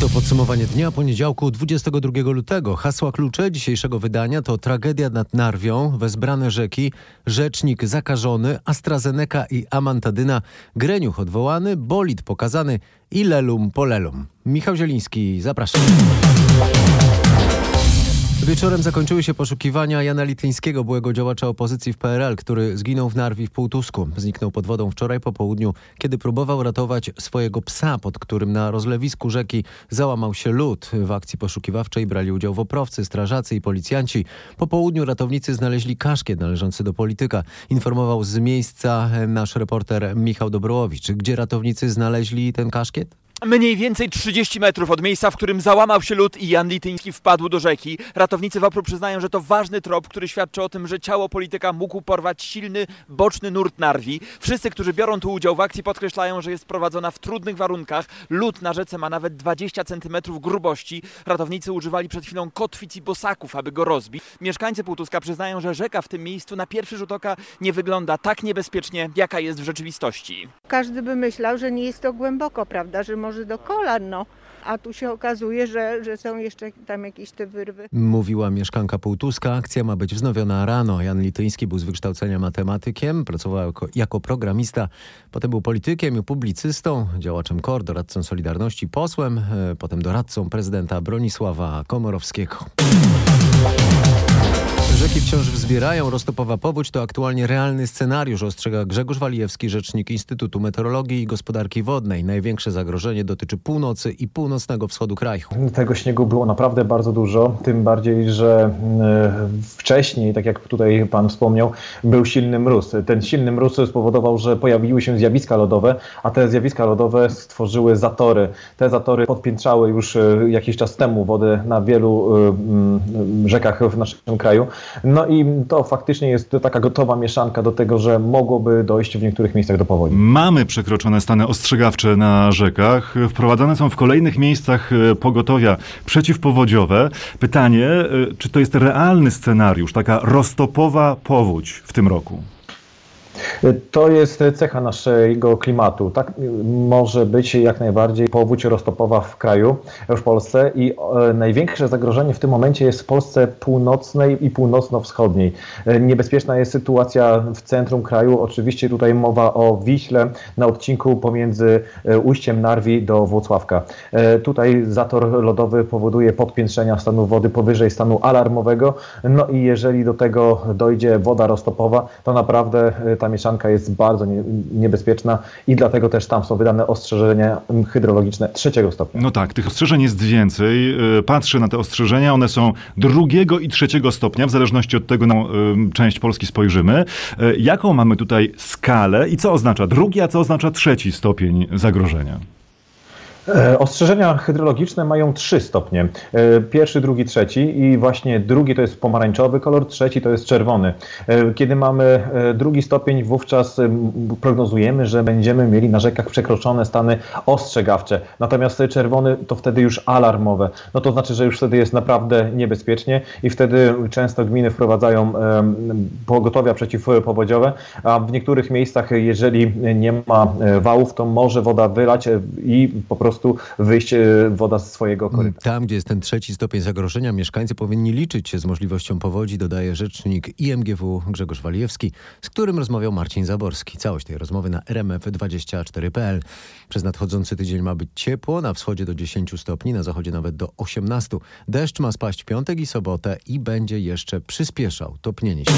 To podsumowanie dnia poniedziałku 22 lutego. Hasła klucze dzisiejszego wydania to tragedia nad Narwią, wezbrane rzeki, rzecznik zakażony, AstraZeneca i amantadyna, Greniuch odwołany, bolid pokazany i lelum polelum. Michał Zieliński, zapraszam. Wieczorem zakończyły się poszukiwania Jana Lityńskiego, byłego działacza opozycji w PRL, który zginął w Narwi w Półtusku. Zniknął pod wodą wczoraj po południu, kiedy próbował ratować swojego psa, pod którym na rozlewisku rzeki załamał się lód. W akcji poszukiwawczej brali udział woprowcy, strażacy i policjanci. Po południu ratownicy znaleźli kaszkiet należący do polityka. Informował z miejsca nasz reporter Michał Dobrołowicz. Gdzie ratownicy znaleźli ten kaszkiet? Mniej więcej 30 metrów od miejsca, w którym załamał się lód i Jan Lityński wpadł do rzeki. Ratownicy WAPR przyznają, że to ważny trop, który świadczy o tym, że ciało polityka mógł porwać silny, boczny nurt Narwi. Wszyscy, którzy biorą tu udział w akcji podkreślają, że jest prowadzona w trudnych warunkach. Lód na rzece ma nawet 20 cm grubości. Ratownicy używali przed chwilą kotwic i bosaków, aby go rozbić. Mieszkańcy Półtuska przyznają, że rzeka w tym miejscu na pierwszy rzut oka nie wygląda tak niebezpiecznie, jaka jest w rzeczywistości. Każdy by myślał, że nie jest to głęboko, prawda, że może do kolan, no. A tu się okazuje, że, że są jeszcze tam jakieś te wyrwy. Mówiła mieszkanka Półtuska. Akcja ma być wznowiona rano. Jan Lityński był z wykształcenia matematykiem, pracował jako, jako programista, potem był politykiem i publicystą, działaczem KOR, doradcą Solidarności, posłem, e, potem doradcą prezydenta Bronisława Komorowskiego. Wciąż wzbierają. Roztopowa powódź to aktualnie realny scenariusz, ostrzega Grzegorz Walijewski, rzecznik Instytutu Meteorologii i Gospodarki Wodnej. Największe zagrożenie dotyczy północy i północnego wschodu kraju. Tego śniegu było naprawdę bardzo dużo, tym bardziej, że y, wcześniej, tak jak tutaj pan wspomniał, był silny mróz. Ten silny mróz spowodował, że pojawiły się zjawiska lodowe, a te zjawiska lodowe stworzyły zatory. Te zatory podpiętrzały już y, jakiś czas temu wodę na wielu y, rzekach w naszym kraju. No i to faktycznie jest taka gotowa mieszanka do tego, że mogłoby dojść w niektórych miejscach do powodzi. Mamy przekroczone stany ostrzegawcze na rzekach. Wprowadzane są w kolejnych miejscach e, pogotowia przeciwpowodziowe. Pytanie, e, czy to jest realny scenariusz, taka roztopowa powódź w tym roku? To jest cecha naszego klimatu. Tak może być jak najbardziej powódź roztopowa w kraju, w Polsce i e, największe zagrożenie w tym momencie jest w Polsce północnej i północno-wschodniej. E, niebezpieczna jest sytuacja w centrum kraju. Oczywiście tutaj mowa o Wiśle na odcinku pomiędzy e, ujściem Narwi do Włocławka. Tutaj zator lodowy powoduje podpiętrzenia stanu wody powyżej stanu alarmowego. No i jeżeli do tego dojdzie woda roztopowa, to naprawdę ta mieszanka jest bardzo nie, niebezpieczna i dlatego też tam są wydane ostrzeżenia hydrologiczne trzeciego stopnia. No tak, tych ostrzeżeń jest więcej. E, patrzę na te ostrzeżenia, one są drugiego i trzeciego stopnia, w zależności od tego, na e, część Polski spojrzymy. E, jaką mamy tutaj skalę i co oznacza drugi, a co oznacza trzeci stopień zagrożenia? E, ostrzeżenia hydrologiczne mają trzy stopnie. E, pierwszy, drugi, trzeci i właśnie drugi to jest pomarańczowy kolor, trzeci to jest czerwony. E, kiedy mamy drugi stopień, wówczas prognozujemy, że będziemy mieli na rzekach przekroczone stany ostrzegawcze. Natomiast czerwony to wtedy już alarmowe. No to znaczy, że już wtedy jest naprawdę niebezpiecznie i wtedy często gminy wprowadzają pogotowia przeciwpowodziowe, a w niektórych miejscach, jeżeli nie ma wałów, to może woda wylać i po prostu prostu wyjść e, woda z swojego koryta. Tam, gdzie jest ten trzeci stopień zagrożenia, mieszkańcy powinni liczyć się z możliwością powodzi, dodaje rzecznik IMGW Grzegorz Walijewski, z którym rozmawiał Marcin Zaborski. Całość tej rozmowy na rmf24.pl. Przez nadchodzący tydzień ma być ciepło, na wschodzie do 10 stopni, na zachodzie nawet do 18. Deszcz ma spaść w piątek i sobotę i będzie jeszcze przyspieszał topnienie się.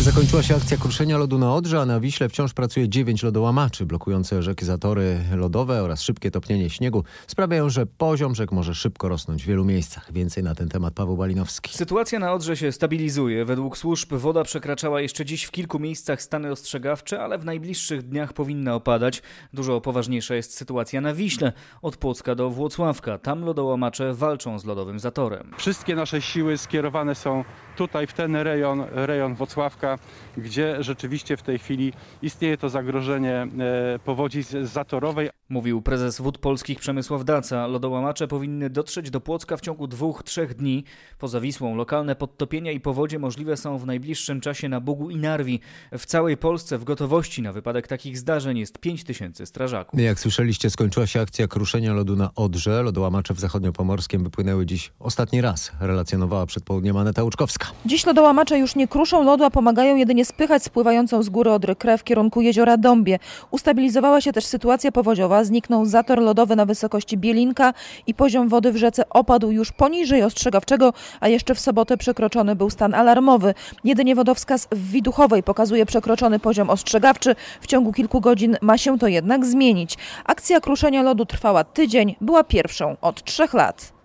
Zakończyła się akcja kruszenia lodu na Odrze, a na Wiśle wciąż pracuje dziewięć lodołamaczy blokujące rzeki zatory lodowe oraz szybkie topnienie śniegu sprawiają, że poziom rzek może szybko rosnąć w wielu miejscach. Więcej na ten temat Paweł Balinowski. Sytuacja na Odrze się stabilizuje. Według służb woda przekraczała jeszcze dziś w kilku miejscach stany ostrzegawcze, ale w najbliższych dniach powinna opadać. Dużo poważniejsza jest sytuacja na Wiśle, od Płocka do Włocławka. Tam lodołamacze walczą z lodowym zatorem. Wszystkie nasze siły skierowane są tutaj w ten rejon, rejon Włocławka gdzie rzeczywiście w tej chwili istnieje to zagrożenie e, powodzi zatorowej. Mówił prezes Wód Polskich Przemysław Daca. Lodołamacze powinny dotrzeć do Płocka w ciągu dwóch, trzech dni. Poza Wisłą lokalne podtopienia i powodzie możliwe są w najbliższym czasie na Bugu i Narwi. W całej Polsce w gotowości na wypadek takich zdarzeń jest 5 tysięcy strażaków. Jak słyszeliście, skończyła się akcja kruszenia lodu na Odrze. Lodołamacze w zachodniopomorskiem wypłynęły dziś ostatni raz, relacjonowała przed południem Aneta Łuczkowska. Dziś lodołamacze już nie kruszą lodu, a pomagają jedynie spychać spływającą z góry Odry krew w kierunku jeziora Dąbie. Ustabilizowała się też sytuacja powodziowa, zniknął zator lodowy na wysokości Bielinka i poziom wody w rzece opadł już poniżej ostrzegawczego, a jeszcze w sobotę przekroczony był stan alarmowy. Jedynie wodowskaz w Widuchowej pokazuje przekroczony poziom ostrzegawczy. W ciągu kilku godzin ma się to jednak zmienić. Akcja kruszenia lodu trwała tydzień, była pierwszą od trzech lat.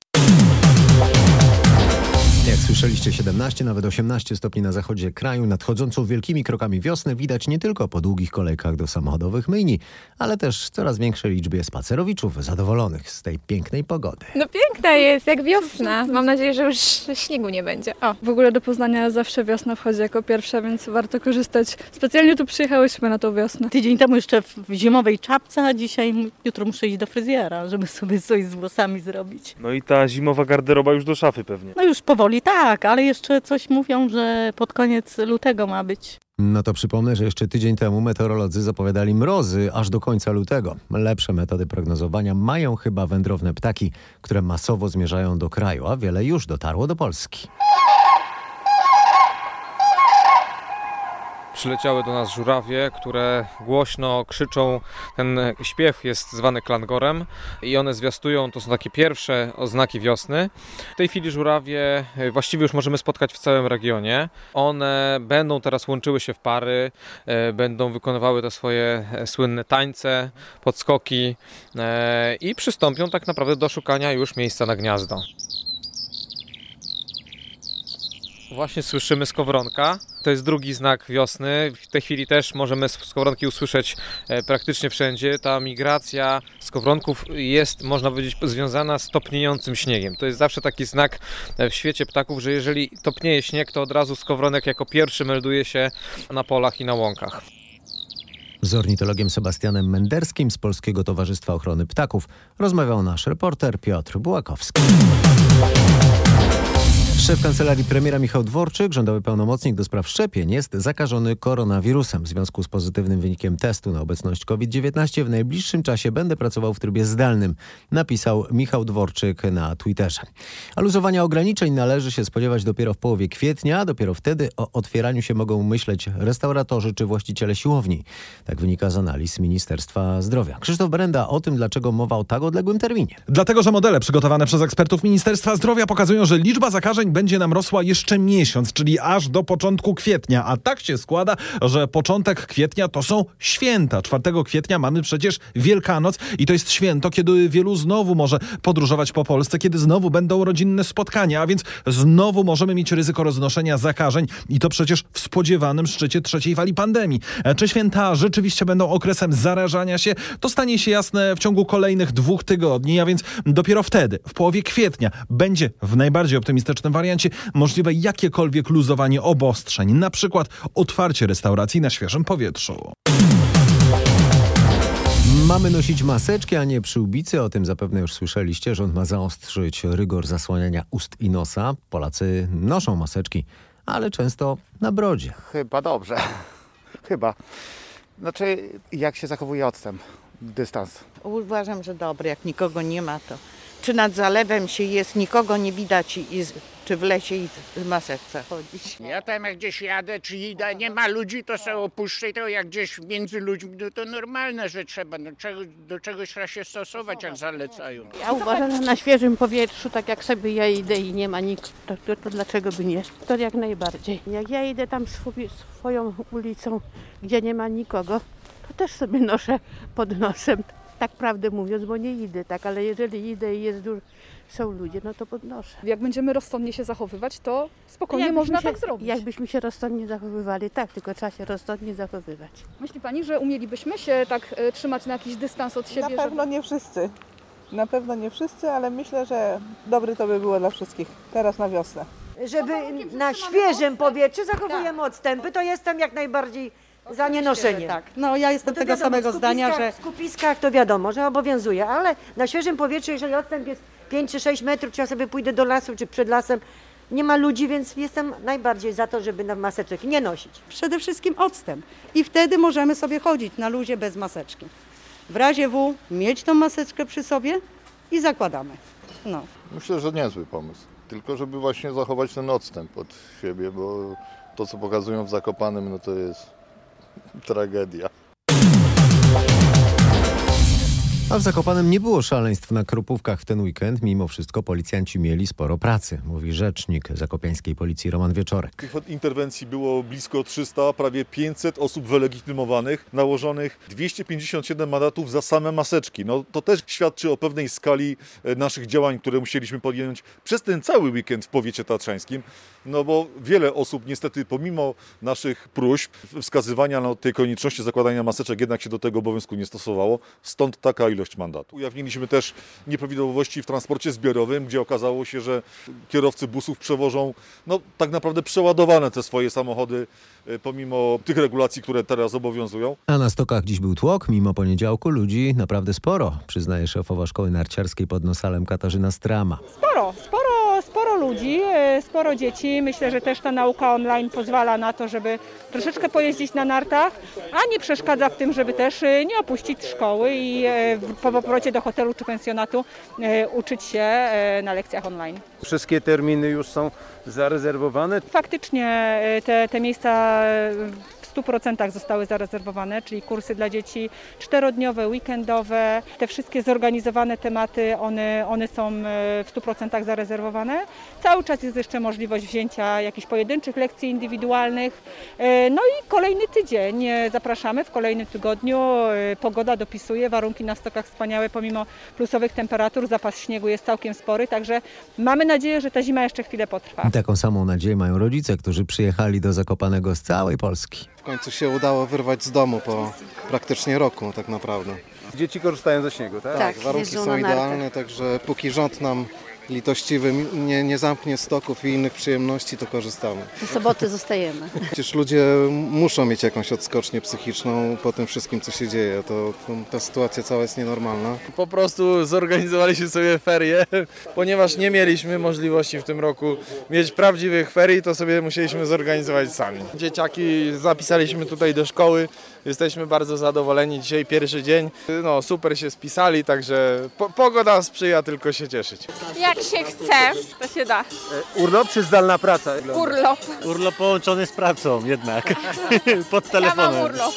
Jak słyszeliście, 17, nawet 18 stopni na zachodzie kraju. Nadchodzącą wielkimi krokami wiosny widać nie tylko po długich kolejkach do samochodowych myjni, ale też coraz większej liczbie spacerowiczów zadowolonych z tej pięknej pogody. No piękna jest, jak wiosna. Mam nadzieję, że już śniegu nie będzie. O. W ogóle do Poznania zawsze wiosna wchodzi jako pierwsza, więc warto korzystać. Specjalnie tu przyjechałyśmy na tą wiosnę. Tydzień temu jeszcze w zimowej czapce, a dzisiaj, jutro muszę iść do fryzjera, żeby sobie coś z włosami zrobić. No i ta zimowa garderoba już do szafy pewnie. No już powoli tak, ale jeszcze coś mówią, że pod koniec lutego ma być. No to przypomnę, że jeszcze tydzień temu meteorolodzy zapowiadali mrozy aż do końca lutego. Lepsze metody prognozowania mają chyba wędrowne ptaki, które masowo zmierzają do kraju, a wiele już dotarło do Polski. Przyleciały do nas żurawie, które głośno krzyczą. Ten śpiew jest zwany klangorem i one zwiastują, to są takie pierwsze oznaki wiosny. W tej chwili żurawie właściwie już możemy spotkać w całym regionie. One będą teraz łączyły się w pary, e, będą wykonywały te swoje e, słynne tańce, podskoki e, i przystąpią tak naprawdę do szukania już miejsca na gniazdo. Właśnie słyszymy skowronka. To jest drugi znak wiosny. W tej chwili też możemy skowronki usłyszeć e, praktycznie wszędzie. Ta migracja skowronków jest, można powiedzieć, związana z topniejącym śniegiem. To jest zawsze taki znak e, w świecie ptaków, że jeżeli topnieje śnieg, to od razu skowronek jako pierwszy melduje się na polach i na łąkach. Z ornitologiem Sebastianem Menderskim z Polskiego Towarzystwa Ochrony Ptaków rozmawiał nasz reporter Piotr Bułakowski. Szef kancelarii premiera Michał Dworczyk, rządowy pełnomocnik do spraw szczepień, jest zakażony koronawirusem. W związku z pozytywnym wynikiem testu na obecność COVID-19 w najbliższym czasie będę pracował w trybie zdalnym, napisał Michał Dworczyk na Twitterze. A luzowania ograniczeń należy się spodziewać dopiero w połowie kwietnia. Dopiero wtedy o otwieraniu się mogą myśleć restauratorzy czy właściciele siłowni. Tak wynika z analiz Ministerstwa Zdrowia. Krzysztof Brenda o tym, dlaczego mowa o tak odległym terminie. Dlatego, że modele przygotowane przez ekspertów Ministerstwa Zdrowia pokazują, że liczba zakażeń będzie nam rosła jeszcze miesiąc, czyli aż do początku kwietnia. A tak się składa, że początek kwietnia to są święta. 4 kwietnia mamy przecież Wielkanoc i to jest święto, kiedy wielu znowu może podróżować po Polsce, kiedy znowu będą rodzinne spotkania, a więc znowu możemy mieć ryzyko roznoszenia zakażeń i to przecież w spodziewanym szczycie trzeciej fali pandemii. E, Czy święta rzeczywiście będą okresem zarażania się, to stanie się jasne w ciągu kolejnych dwóch tygodni, a więc dopiero wtedy, w połowie kwietnia, będzie w najbardziej optymistycznym wariancie możliwe jakiekolwiek luzowanie obostrzeń, na przykład otwarcie restauracji na świeżym powietrzu. Mamy nosić maseczki, a nie przyłbicy. O tym zapewne już słyszeliście. Rząd ma zaostrzyć rygor zasłaniania ust i nosa. Polacy noszą maseczki, ale często na brodzie. Chyba dobrze. Chyba. Znaczy, jak się zachowuje odstęp, dystans? Uważam, że dobry. Jak nikogo nie ma, to czy nad zalewem się jest, nikogo nie widać i, czy w lesie i z- w maseczce chodzić. Ja tam jak gdzieś jadę, czy idę, nie ma ludzi, to sobie opuszczę i to jak gdzieś między ludźmi, no to normalne, że trzeba, no, czego, do czegoś trzeba się stosować, jak zalecają. Ja uważam, że na świeżym powietrzu, tak jak sobie ja idę i nie ma nikt, to, to, to dlaczego by nie? To jak najbardziej. Jak ja idę tam swój, swoją ulicą, gdzie nie ma nikogo, to też sobie noszę pod nosem. Tak prawdę mówiąc, bo nie idę tak, ale jeżeli idę i jest dużo, są ludzie, no to podnoszę. Jak będziemy rozsądnie się zachowywać, to spokojnie Jakbyśmy można się, tak zrobić. Jakbyśmy się rozsądnie zachowywali, tak, tylko trzeba się rozsądnie zachowywać. Myśli Pani, że umielibyśmy się tak e, trzymać na jakiś dystans od siebie? Na pewno nie wszyscy. Na pewno nie wszyscy, ale myślę, że dobry to by było dla wszystkich teraz na wiosnę. żeby na świeżym powietrzu zachowujemy odstępy, to jestem jak najbardziej za nienoszeniem. Tak, no ja jestem to tego wiadomo, samego w zdania, że W skupiskach to wiadomo, że obowiązuje, ale na świeżym powietrzu, jeżeli odstęp jest 5 czy 6 metrów, czy ja sobie pójdę do lasu, czy przed lasem, nie ma ludzi, więc jestem najbardziej za to, żeby na maseczek nie nosić. przede wszystkim odstęp. I wtedy możemy sobie chodzić na luzie bez maseczki. W razie W mieć tą maseczkę przy sobie i zakładamy. No. Myślę, że niezły pomysł. Tylko żeby właśnie zachować ten odstęp od siebie, bo to co pokazują w Zakopanem, no to jest tragedia. A w Zakopanem nie było szaleństw na Krupówkach w ten weekend. Mimo wszystko policjanci mieli sporo pracy, mówi rzecznik zakopiańskiej policji Roman Wieczorek. Tych interwencji było blisko 300, prawie 500 osób wylegitymowanych, nałożonych 257 mandatów za same maseczki. No to też świadczy o pewnej skali e, naszych działań, które musieliśmy podjąć przez ten cały weekend w powiecie tatrzańskim. No bo wiele osób niestety pomimo naszych próśb, wskazywania na tej konieczności zakładania maseczek jednak się do tego obowiązku nie stosowało. Stąd taka ilość mandatów. Ujawniliśmy też nieprawidłowości w transporcie zbiorowym, gdzie okazało się, że kierowcy busów przewożą no, tak naprawdę przeładowane te swoje samochody e, pomimo tych regulacji, które teraz obowiązują. A na stokach dziś był tłok, mimo poniedziałku ludzi naprawdę sporo, przyznaje szefowa szkoły narciarskiej pod Nosalem Katarzyna Strama. Sporo, sporo, sporo ludzi, e, sporo dzieci. Myślę, że też ta nauka online pozwala na to, żeby troszeczkę pojeździć na nartach, a nie przeszkadza w tym, żeby też e, nie opuścić szkoły i e, po powrocie do hotelu czy pensjonatu uczyć się na lekcjach online. Wszystkie terminy już są zarezerwowane. Faktycznie te, te miejsca 100% zostały zarezerwowane, czyli kursy dla dzieci czterodniowe, weekendowe. Te wszystkie zorganizowane tematy, one, one są e, w 100% zarezerwowane. Cały czas jest jeszcze możliwość wzięcia jakichś pojedynczych lekcji indywidualnych. E, No i kolejny tydzień zapraszamy w kolejnym tygodniu. E, Pogoda dopisuje, warunki na stokach wspaniałe, pomimo plusowych temperatur, zapas śniegu jest całkiem spory, także mamy nadzieję, że ta zima jeszcze chwilę potrwa. Taką samą nadzieję mają rodzice, którzy przyjechali do Zakopanego z całej Polski. W końcu się udało wyrwać z domu po praktycznie roku tak naprawdę. Dzieci korzystają ze śniegu, tak? Tak, warunki są idealne, także póki rząd nam litościwy nie, nie zamknie stoków i innych przyjemności, to korzystamy. Do soboty zostajemy. Przecież ludzie muszą mieć jakąś odskocznię psychiczną po tym wszystkim, co się dzieje. To, to ta sytuacja cała jest nienormalna. Po prostu zorganizowaliśmy sobie ferie, ponieważ nie mieliśmy możliwości w tym roku mieć prawdziwych ferii, to sobie musieliśmy zorganizować sami. Dzieciaki zapisaliśmy tutaj do szkoły, jesteśmy bardzo zadowoleni. Dzisiaj pierwszy dzień, no super się spisali, także po, pogoda sprzyja tylko się cieszyć. Jak się chce, to się da. Urlop czy zdalna praca? Urlop. Urlop połączony z pracą jednak, pod Ja telefonem. mam urlop.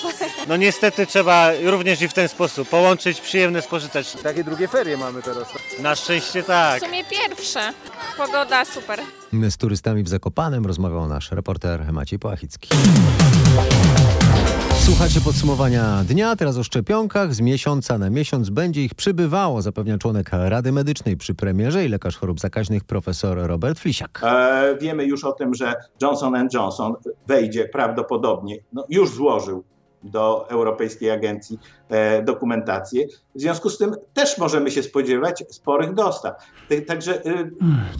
No niestety trzeba również i w ten sposób połączyć przyjemne z pożytecznym. Takie drugie ferie mamy teraz. Na szczęście W tak. sumie pierwsze. Pogoda super. Z turystami w Zakopanem rozmawiał nasz reporter Maciej Płachicki. Słuchacie podsumowania dnia, teraz o szczepionkach. Z miesiąca na miesiąc będzie ich przybywało, zapewnia członek Rady Medycznej przy premierze i lekarz chorób zakaźnych profesor Robert Flisiak. E, wiemy już o tym, że Johnson Johnson wejdzie prawdopodobnie, no już złożył do Europejskiej Agencji e, dokumentację. W związku z tym też możemy się spodziewać sporych dostaw. Także y,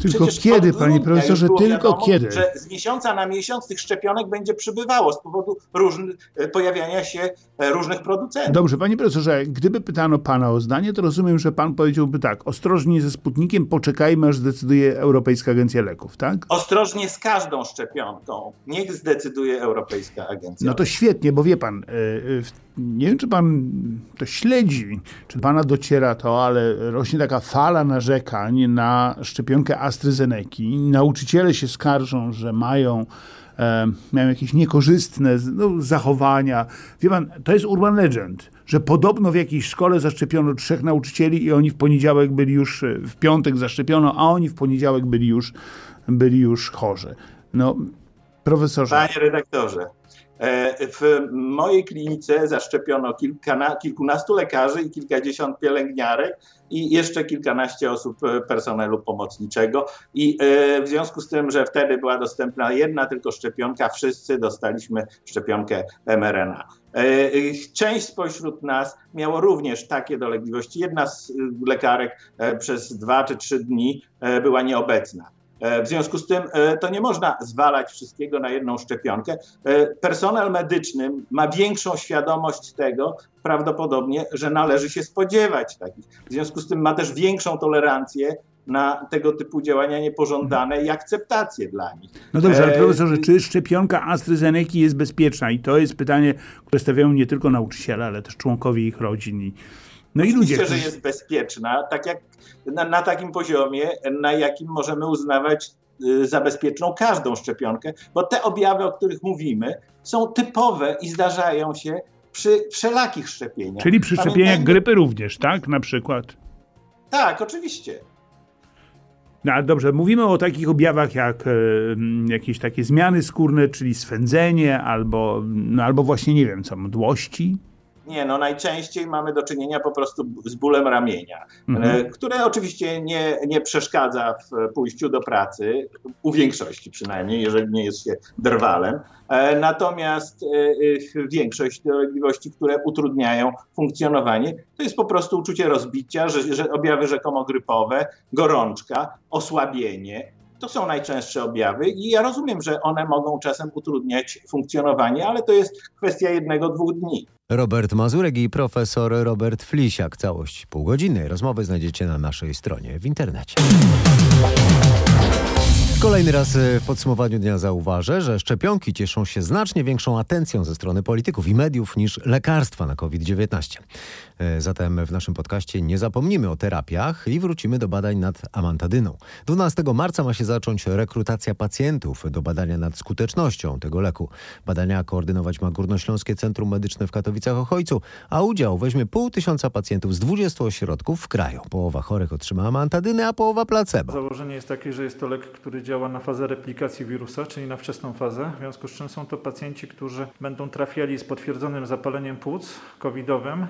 Tylko kiedy, panie profesorze, tylko wiadomo, kiedy? Że z miesiąca na miesiąc tych szczepionek będzie przybywało z powodu różnych, e, pojawiania się e, różnych producentów. Dobrze, panie profesorze, gdyby pytano pana o zdanie, to rozumiem, że pan powiedziałby tak, ostrożnie ze Sputnikiem, poczekajmy, aż zdecyduje Europejska Agencja Leków, tak? Ostrożnie z każdą szczepionką. Niech zdecyduje Europejska Agencja. No to świetnie, bo wie pan, nie wiem, czy pan to śledzi, czy pana dociera to, ale rośnie taka fala narzekań na szczepionkę AstraZeneca. Nauczyciele się skarżą, że mają, e, mają jakieś niekorzystne no, zachowania. Wie pan, to jest urban legend, że podobno w jakiejś szkole zaszczepiono trzech nauczycieli i oni w poniedziałek byli już, e, w piątek zaszczepiono, a oni w poniedziałek byli już, byli już chorzy. No, profesorze. Panie redaktorze, w mojej klinice zaszczepiono kilkana, kilkunastu lekarzy i kilkadziesiąt pielęgniarek i jeszcze kilkanaście osób e, personelu pomocniczego. I e, w związku z tym, że wtedy była dostępna jedna tylko szczepionka, wszyscy dostaliśmy szczepionkę mRNA. E, e, Część spośród nas miało również takie dolegliwości. Jedna z e, lekarek e, przez dwa czy trzy dni e, była nieobecna. E, w związku z tym e, to nie można zwalać wszystkiego na jedną szczepionkę. E, personel medyczny ma większą świadomość tego, prawdopodobnie, że należy się spodziewać takich. W związku z tym ma też większą tolerancję na tego typu działania niepożądane i akceptację dla nich. No dobrze, ale profesorze, czy szczepionka AstraZeneca jest bezpieczna? I to jest pytanie, które stawiają nie tylko nauczyciele, ale też członkowie ich rodzin. I, no i ludzie, Oczywiście, że jest bezpieczna, tak jak na, na takim poziomie, na jakim możemy uznawać y, za bezpieczną każdą szczepionkę, bo te objawy, o których mówimy, są typowe i zdarzają się przy wszelakich szczepieniach. Czyli przy szczepieniach grypy również, tak? Na przykład. Tak, oczywiście. No ale dobrze, mówimy o takich objawach jak m, jakieś takie zmiany skórne, czyli swędzenie albo, no, albo właśnie, nie wiem co, mdłości. Nie, no najczęściej mamy do czynienia po prostu z bólem ramienia, Mhm. e, które oczywiście nie, nie przeszkadza w pójściu do pracy, u większości przynajmniej, jeżeli nie jest się drwalem. E, Natomiast e, większość dolegliwości, które utrudniają funkcjonowanie, to jest po prostu uczucie rozbicia, że, że objawy rzekomo grypowe, gorączka, osłabienie. To są najczęstsze objawy i ja rozumiem, że one mogą czasem utrudniać funkcjonowanie, ale to jest kwestia jednego, dwóch dni. Robert Mazurek i profesor Robert Flisiak. Całość półgodzinnej rozmowy znajdziecie na naszej stronie w internecie. Kolejny raz e, w podsumowaniu dnia zauważę, że szczepionki cieszą się znacznie większą atencją ze strony polityków i mediów niż lekarstwa na COVID-19. E, Zatem w naszym podcaście nie zapomnimy o terapiach i wrócimy do badań nad amantadyną. 12 marca ma się zacząć rekrutacja pacjentów do badania nad skutecznością tego leku. Badania koordynować ma Górnośląskie Centrum Medyczne w Katowicach-Ochojcu, a udział weźmie pół tysiąca pacjentów z 20 ośrodków w kraju. Połowa chorych otrzyma amantadynę, a połowa placebo. Założenie jest takie, że jest to lek, który działa na fazę replikacji wirusa, czyli na wczesną fazę. W związku z czym są to pacjenci, którzy będą trafiali z potwierdzonym zapaleniem płuc covidowym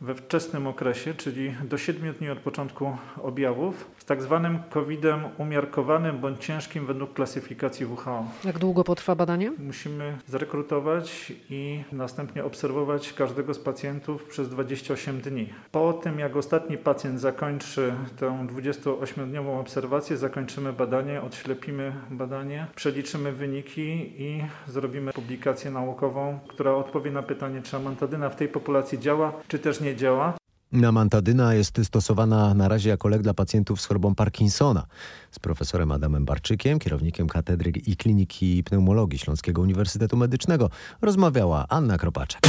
we wczesnym okresie, czyli do 7 dni od początku objawów, z tak zwanym COVID-em umiarkowanym bądź ciężkim według klasyfikacji WHO. Jak długo potrwa badanie? Musimy zrekrutować i następnie obserwować każdego z pacjentów przez 28 dni. Po tym, jak ostatni pacjent zakończy tę 28-dniową obserwację, zakończymy badanie, odślepimy badanie, przeliczymy wyniki i zrobimy publikację naukową, która odpowie na pytanie, czy amantadyna w tej populacji działa, czy też nie działa. Amantadyna jest stosowana na razie jako lek dla pacjentów z chorobą Parkinsona. Z profesorem Adamem Barczykiem, kierownikiem Katedry i Kliniki Pneumologii Śląskiego Uniwersytetu Medycznego, rozmawiała Anna Kropaczek.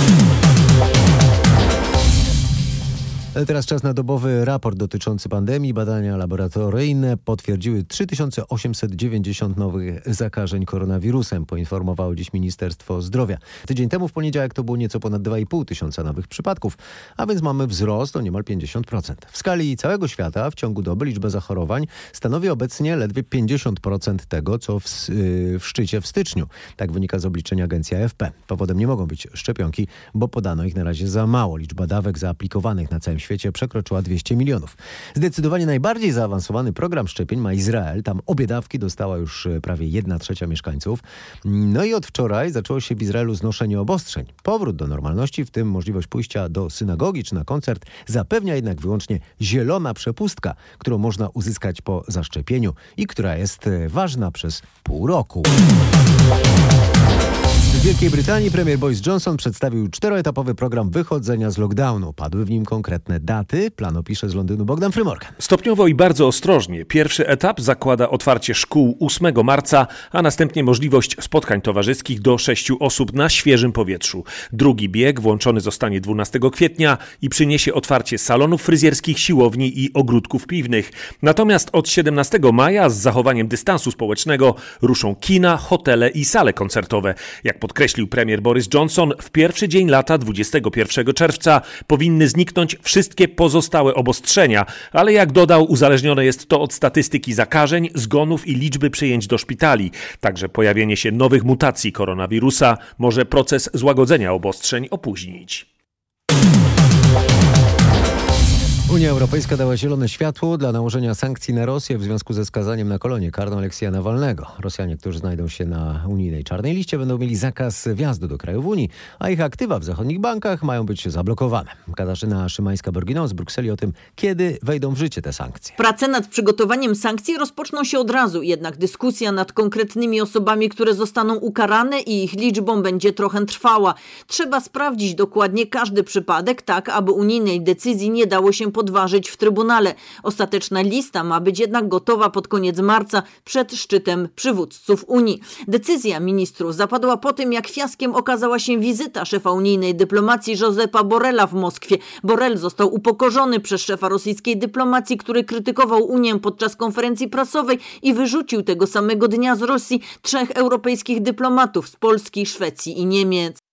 Teraz czas na dobowy raport dotyczący pandemii. Badania laboratoryjne potwierdziły 3890 nowych zakażeń koronawirusem, poinformowało dziś Ministerstwo Zdrowia. Tydzień temu w poniedziałek to było nieco ponad 2,5 tysiąca nowych przypadków, a więc mamy wzrost o niemal 50%. W skali całego świata w ciągu doby liczba zachorowań stanowi obecnie ledwie 50% tego, co w, yy, w szczycie w styczniu. Tak wynika z obliczenia agencji AFP. Powodem nie mogą być szczepionki, bo podano ich na razie za mało. Liczba dawek zaaplikowanych na całym świecie przekroczyła 200 milionów. Zdecydowanie najbardziej zaawansowany program szczepień ma Izrael. Tam obie dawki dostała już e, prawie 1 trzecia mieszkańców. No i od wczoraj zaczęło się w Izraelu znoszenie obostrzeń. Powrót do normalności, w tym możliwość pójścia do synagogi czy na koncert, zapewnia jednak wyłącznie zielona przepustka, którą można uzyskać po zaszczepieniu i która jest e, ważna przez pół roku. W Wielkiej Brytanii premier Boris Johnson przedstawił czteroetapowy program wychodzenia z lockdownu. Padły w nim konkretne daty. Plan opisze z Londynu Bogdan Frymorgan. Stopniowo i bardzo ostrożnie. Pierwszy etap zakłada otwarcie szkół 8 marca, a następnie możliwość spotkań towarzyskich do 6 osób na świeżym powietrzu. Drugi bieg włączony zostanie 12 kwietnia i przyniesie otwarcie salonów fryzjerskich, siłowni i ogródków piwnych. Natomiast od 17 maja z zachowaniem dystansu społecznego ruszą kina, hotele i sale koncertowe. Jak podkreślił premier Boris Johnson, w pierwszy dzień lata 21 czerwca powinny zniknąć wszystkie pozostałe obostrzenia, ale jak dodał, uzależnione jest to od statystyki zakażeń, zgonów i liczby przyjęć do szpitali. Także pojawienie się nowych mutacji koronawirusa może proces złagodzenia obostrzeń opóźnić. Unia Europejska dała zielone światło dla nałożenia sankcji na Rosję w związku ze skazaniem na kolonię karną Aleksja Nawalnego. Rosjanie, którzy znajdą się na unijnej czarnej liście, będą mieli zakaz wjazdu do krajów Unii, a ich aktywa w zachodnich bankach mają być zablokowane. Katarzyna Szymańska-Borginą z Brukseli o tym, kiedy wejdą w życie te sankcje. Prace nad przygotowaniem sankcji rozpoczną się od razu, jednak dyskusja nad konkretnymi osobami, które zostaną ukarane i ich liczbą będzie trochę trwała. Trzeba sprawdzić dokładnie każdy przypadek, tak aby unijnej decyzji nie dało się podważyć w Trybunale. Ostateczna lista ma być jednak gotowa pod koniec marca przed szczytem przywódców Unii. Decyzja ministrów zapadła po tym, jak fiaskiem okazała się wizyta szefa unijnej dyplomacji Josepa Borrella w Moskwie. Borrell został upokorzony przez szefa rosyjskiej dyplomacji, który krytykował Unię podczas konferencji prasowej i wyrzucił tego samego dnia z Rosji trzech europejskich dyplomatów z Polski, Szwecji i Niemiec.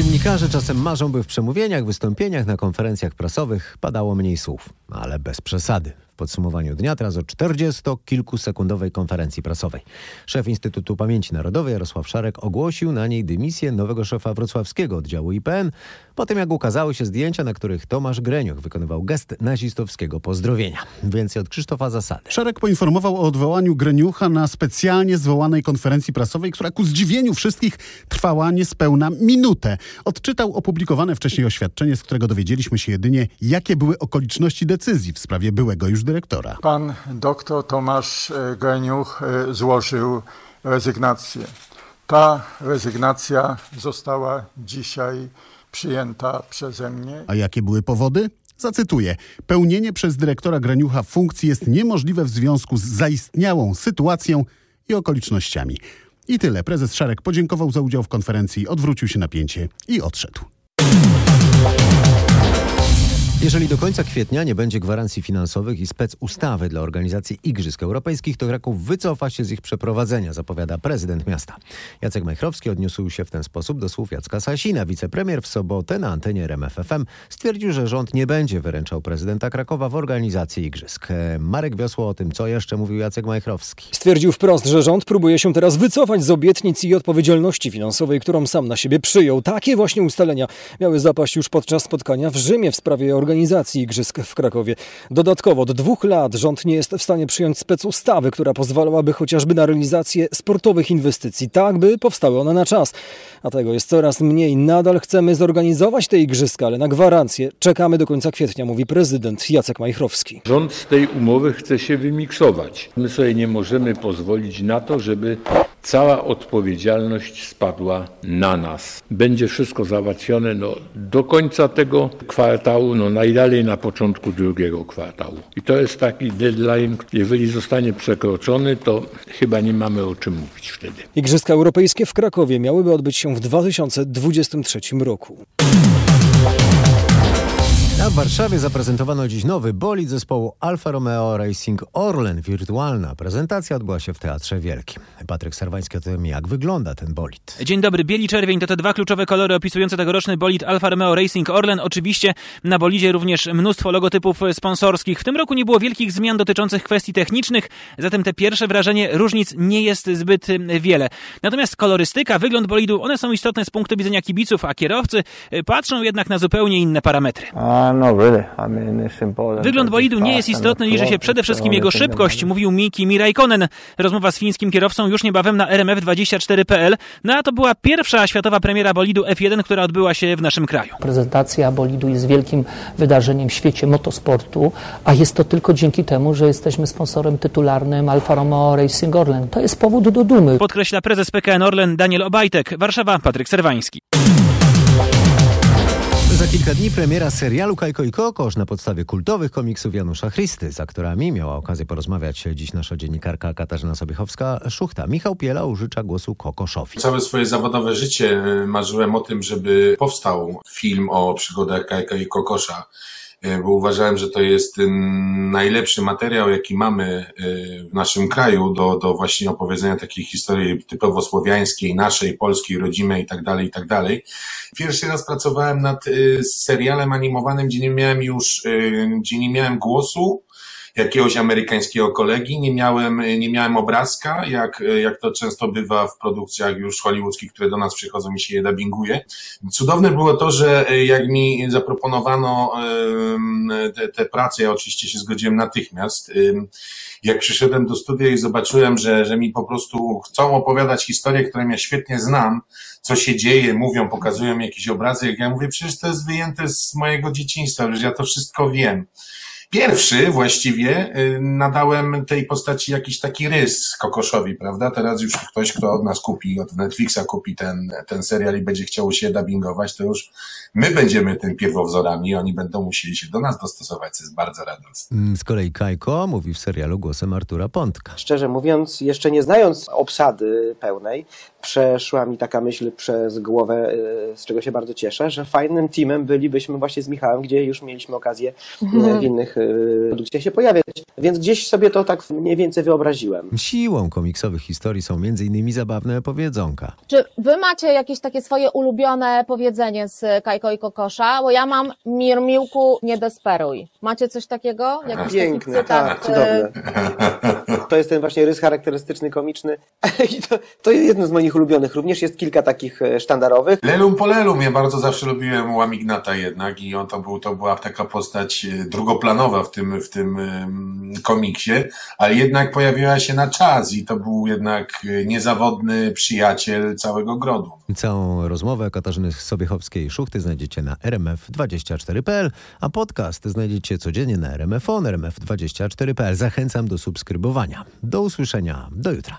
Dziennikarze czasem marzą, by w przemówieniach, wystąpieniach, na konferencjach prasowych padało mniej słów, ale bez przesady. Podsumowaniu dnia teraz o 40-kilkusekundowej konferencji prasowej. Szef Instytutu Pamięci Narodowej Jarosław Szarek ogłosił na niej dymisję nowego szefa wrocławskiego oddziału IPN, po tym jak ukazały się zdjęcia, na których Tomasz Greniuch wykonywał gest nazistowskiego pozdrowienia. Więcej od Krzysztofa Zasady. Szarek poinformował o odwołaniu Greniucha na specjalnie zwołanej konferencji prasowej, która ku zdziwieniu wszystkich trwała niespełna minutę. Odczytał opublikowane wcześniej oświadczenie, z którego dowiedzieliśmy się jedynie, jakie były okoliczności decyzji w sprawie byłego już dyrektora. Pan doktor Tomasz e, Greniuch e, złożył rezygnację. Ta rezygnacja została dzisiaj przyjęta przeze mnie. A jakie były powody? Zacytuję. Pełnienie przez dyrektora Greniucha funkcji jest niemożliwe w związku z zaistniałą sytuacją i okolicznościami. I tyle. Prezes Szarek podziękował za udział w konferencji, odwrócił się napięcie i odszedł. Jeżeli do końca kwietnia nie będzie gwarancji finansowych i spec ustawy dla organizacji Igrzysk Europejskich, to Kraków wycofa się z ich przeprowadzenia, zapowiada prezydent miasta. Jacek Majchrowski odniósł się w ten sposób do słów Jacka Sasina. Wicepremier w sobotę na antenie RMFFM stwierdził, że rząd nie będzie wyręczał prezydenta Krakowa w organizacji Igrzysk. Marek Wiosło o tym, co jeszcze mówił Jacek Majchrowski. Stwierdził wprost, że rząd próbuje się teraz wycofać z obietnic i odpowiedzialności finansowej, którą sam na siebie przyjął. Takie właśnie ustalenia miały zapaść już podczas spotkania w Rzymie w sprawie organizacji organizacji igrzysk w Krakowie. Dodatkowo od dwóch lat rząd nie jest w stanie przyjąć specustawy, która pozwalałaby chociażby na realizację sportowych inwestycji, tak by powstały one na czas. A tego jest coraz mniej. Nadal chcemy zorganizować te igrzyska, ale na gwarancję czekamy do końca kwietnia, mówi prezydent Jacek Majchrowski. Rząd z tej umowy chce się wymiksować. My sobie nie możemy pozwolić na to, żeby cała odpowiedzialność spadła na nas. Będzie wszystko załatwione no, do końca tego kwartału, no najdalej na początku drugiego kwartału. I to jest taki deadline, jeżeli zostanie przekroczony, to chyba nie mamy o czym mówić wtedy. Igrzyska Europejskie w Krakowie miałyby odbyć się w 2023 roku. A w Warszawie zaprezentowano dziś nowy bolid zespołu Alfa Romeo Racing Orlen. Wirtualna prezentacja odbyła się w Teatrze Wielkim. Patryk Serwański o tym, jak wygląda ten bolid. Dzień dobry. Bieli czerwień to te dwa kluczowe kolory opisujące tegoroczny bolid Alfa Romeo Racing Orlen. Oczywiście na bolidzie również mnóstwo logotypów sponsorskich. W tym roku nie było wielkich zmian dotyczących kwestii technicznych, zatem te pierwsze wrażenie różnic nie jest zbyt wiele. Natomiast kolorystyka, wygląd bolidu, one są istotne z punktu widzenia kibiców, a kierowcy patrzą jednak na zupełnie inne parametry. Wygląd bolidu nie jest istotny, liczy się przede wszystkim jego szybkość, mówił mi Kimi Raikkonen. Rozmowa z fińskim kierowcą już niebawem na rmf24.pl. No a to była pierwsza światowa premiera bolidu F1, która odbyła się w naszym kraju. Prezentacja bolidu jest wielkim wydarzeniem w świecie motosportu, a jest to tylko dzięki temu, że jesteśmy sponsorem tytularnym Alfa Romeo Racing Orlen. To jest powód do dumy. Podkreśla prezes PKN Orlen Daniel Obajtek. Warszawa, Patryk Serwański. Za kilka dni premiera serialu Kajko i Kokosz na podstawie kultowych komiksów Janusza Chrysty. Z aktorami miała okazję porozmawiać dziś nasza dziennikarka Katarzyna Sobiechowska-Szuchta. Michał Piela użycza głosu Kokoszowi. Całe swoje zawodowe życie marzyłem o tym, żeby powstał film o przygodach Kajka i Kokosza bo uważałem, że to jest najlepszy materiał, jaki mamy w naszym kraju do, do właśnie opowiedzenia takiej historii typowo słowiańskiej, naszej, polskiej, rodzimej tak tak dalej. Pierwszy raz pracowałem nad serialem animowanym, gdzie nie miałem już, gdzie nie miałem głosu, jakiegoś amerykańskiego kolegi, nie miałem, nie miałem obrazka, jak, jak to często bywa w produkcjach już hollywoodzkich, które do nas przychodzą i się je dubbinguje. Cudowne było to, że jak mi zaproponowano te, te prace, ja oczywiście się zgodziłem natychmiast, jak przyszedłem do studia i zobaczyłem, że, że mi po prostu chcą opowiadać historie, które ja świetnie znam, co się dzieje, mówią, pokazują mi jakiś obrazek, ja mówię, przecież to jest wyjęte z mojego dzieciństwa, że ja to wszystko wiem. Pierwszy właściwie y, nadałem tej postaci jakiś taki rys Kokoszowi, prawda? Teraz już ktoś, kto od nas kupi, od Netflixa kupi ten, ten serial i będzie chciał się dubbingować, to już my będziemy tym pierwowzorami, oni będą musieli się do nas dostosować, co jest bardzo radosne. Mm, Z kolei Kajko mówi w serialu głosem Artura Pątka. Szczerze mówiąc, jeszcze nie znając obsady pełnej, przeszła mi taka myśl przez głowę, y, z czego się bardzo cieszę, że fajnym teamem bylibyśmy właśnie z Michałem, gdzie już mieliśmy okazję y, w innych y, produkcjach się pojawiać. Więc gdzieś sobie to tak mniej więcej wyobraziłem. Siłą komiksowych historii są m.in. zabawne powiedzonka. Czy wy macie jakieś takie swoje ulubione powiedzenie z Kajko i Kokosza? Bo ja mam Mirmiłku, nie desperuj. Macie coś takiego? Jakiś Piękne, taki cytat? tak, cudowne. To jest ten właśnie rys charakterystyczny, komiczny. I to, to jest jedno z moich ulubionych. Również jest kilka takich e, sztandarowych. Lelum po lelum, ja bardzo zawsze lubiłem Łamignata jednak i on to, był, to była taka postać e, drugoplanowa w tym, w tym komiksie, ale jednak pojawiła się na czas i to był jednak e, niezawodny przyjaciel całego grodu. Całą rozmowę Katarzyny Sobiechowskiej-Szuchty znajdziecie na rmf24.pl, a podcast znajdziecie codziennie na RMF On, rmf24.pl. Zachęcam do subskrybowania. Do usłyszenia, do jutra.